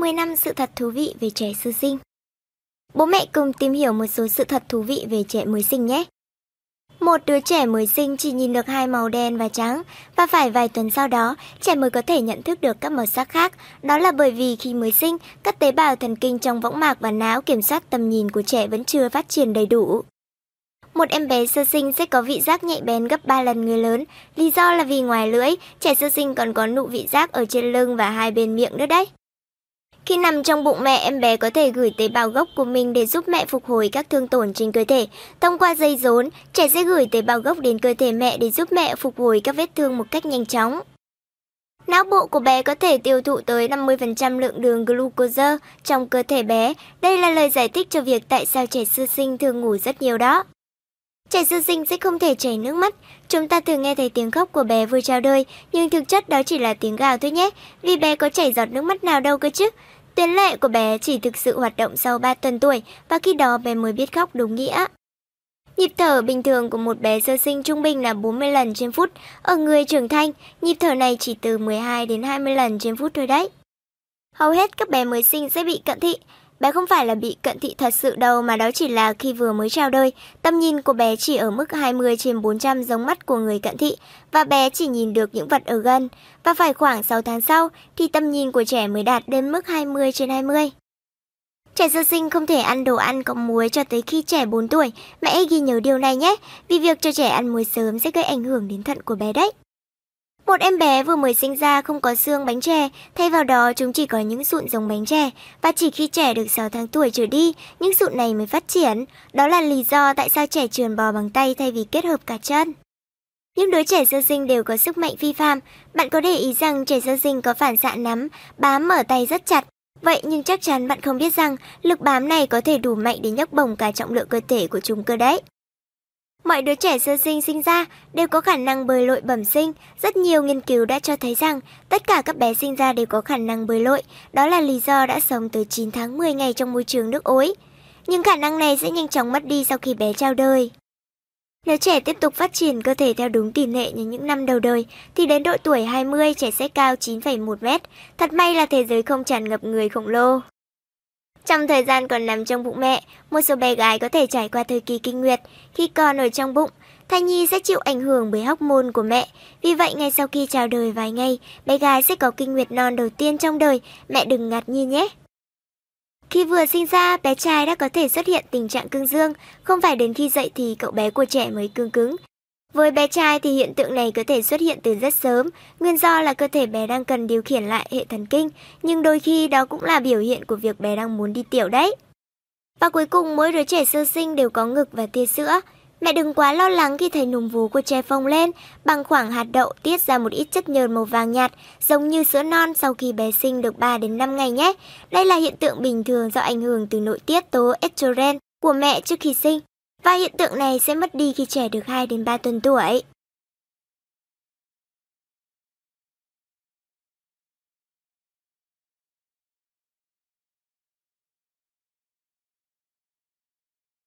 10 năm sự thật thú vị về trẻ sơ sinh. Bố mẹ cùng tìm hiểu một số sự thật thú vị về trẻ mới sinh nhé. Một đứa trẻ mới sinh chỉ nhìn được hai màu đen và trắng và phải vài tuần sau đó trẻ mới có thể nhận thức được các màu sắc khác. Đó là bởi vì khi mới sinh, các tế bào thần kinh trong võng mạc và não kiểm soát tầm nhìn của trẻ vẫn chưa phát triển đầy đủ. Một em bé sơ sinh sẽ có vị giác nhạy bén gấp 3 lần người lớn. Lý do là vì ngoài lưỡi, trẻ sơ sinh còn có nụ vị giác ở trên lưng và hai bên miệng nữa đấy. Khi nằm trong bụng mẹ, em bé có thể gửi tế bào gốc của mình để giúp mẹ phục hồi các thương tổn trên cơ thể. Thông qua dây rốn, trẻ sẽ gửi tế bào gốc đến cơ thể mẹ để giúp mẹ phục hồi các vết thương một cách nhanh chóng. Não bộ của bé có thể tiêu thụ tới 50% lượng đường glucose trong cơ thể bé. Đây là lời giải thích cho việc tại sao trẻ sơ sinh thường ngủ rất nhiều đó. Trẻ sơ sinh sẽ không thể chảy nước mắt. Chúng ta thường nghe thấy tiếng khóc của bé vừa chào đời, nhưng thực chất đó chỉ là tiếng gào thôi nhé, vì bé có chảy giọt nước mắt nào đâu cơ chứ. Tuyến lệ của bé chỉ thực sự hoạt động sau 3 tuần tuổi và khi đó bé mới biết khóc đúng nghĩa. Nhịp thở bình thường của một bé sơ sinh trung bình là 40 lần trên phút. Ở người trưởng thành, nhịp thở này chỉ từ 12 đến 20 lần trên phút thôi đấy. Hầu hết các bé mới sinh sẽ bị cận thị. Bé không phải là bị cận thị thật sự đâu mà đó chỉ là khi vừa mới chào đời, tầm nhìn của bé chỉ ở mức 20 trên 400 giống mắt của người cận thị và bé chỉ nhìn được những vật ở gần và phải khoảng 6 tháng sau thì tầm nhìn của trẻ mới đạt đến mức 20 trên 20. Trẻ sơ sinh không thể ăn đồ ăn có muối cho tới khi trẻ 4 tuổi. Mẹ hãy ghi nhớ điều này nhé, vì việc cho trẻ ăn muối sớm sẽ gây ảnh hưởng đến thận của bé đấy. Một em bé vừa mới sinh ra không có xương bánh chè, thay vào đó chúng chỉ có những sụn giống bánh chè và chỉ khi trẻ được 6 tháng tuổi trở đi, những sụn này mới phát triển. Đó là lý do tại sao trẻ trườn bò bằng tay thay vì kết hợp cả chân. Những đứa trẻ sơ sinh đều có sức mạnh phi phàm. Bạn có để ý rằng trẻ sơ sinh có phản xạ nắm, bám mở tay rất chặt. Vậy nhưng chắc chắn bạn không biết rằng lực bám này có thể đủ mạnh để nhấc bổng cả trọng lượng cơ thể của chúng cơ đấy. Mọi đứa trẻ sơ sinh sinh ra đều có khả năng bơi lội bẩm sinh. Rất nhiều nghiên cứu đã cho thấy rằng tất cả các bé sinh ra đều có khả năng bơi lội. Đó là lý do đã sống từ 9 tháng 10 ngày trong môi trường nước ối. Nhưng khả năng này sẽ nhanh chóng mất đi sau khi bé chào đời. Nếu trẻ tiếp tục phát triển cơ thể theo đúng tỷ lệ như những năm đầu đời, thì đến độ tuổi 20 trẻ sẽ cao 9,1 mét. Thật may là thế giới không tràn ngập người khổng lồ. Trong thời gian còn nằm trong bụng mẹ, một số bé gái có thể trải qua thời kỳ kinh nguyệt. Khi còn ở trong bụng, thai nhi sẽ chịu ảnh hưởng bởi hormone của mẹ. Vì vậy, ngay sau khi chào đời vài ngày, bé gái sẽ có kinh nguyệt non đầu tiên trong đời. Mẹ đừng ngạc nhiên nhé. Khi vừa sinh ra, bé trai đã có thể xuất hiện tình trạng cương dương, không phải đến khi dậy thì cậu bé của trẻ mới cương cứng. Với bé trai thì hiện tượng này có thể xuất hiện từ rất sớm, nguyên do là cơ thể bé đang cần điều khiển lại hệ thần kinh, nhưng đôi khi đó cũng là biểu hiện của việc bé đang muốn đi tiểu đấy. Và cuối cùng mỗi đứa trẻ sơ sinh đều có ngực và tia sữa. Mẹ đừng quá lo lắng khi thấy núm vú của trẻ phồng lên, bằng khoảng hạt đậu tiết ra một ít chất nhờn màu vàng nhạt, giống như sữa non sau khi bé sinh được 3 đến 5 ngày nhé. Đây là hiện tượng bình thường do ảnh hưởng từ nội tiết tố estrogen của mẹ trước khi sinh. Và hiện tượng này sẽ mất đi khi trẻ được 2 đến 3 tuần tuổi.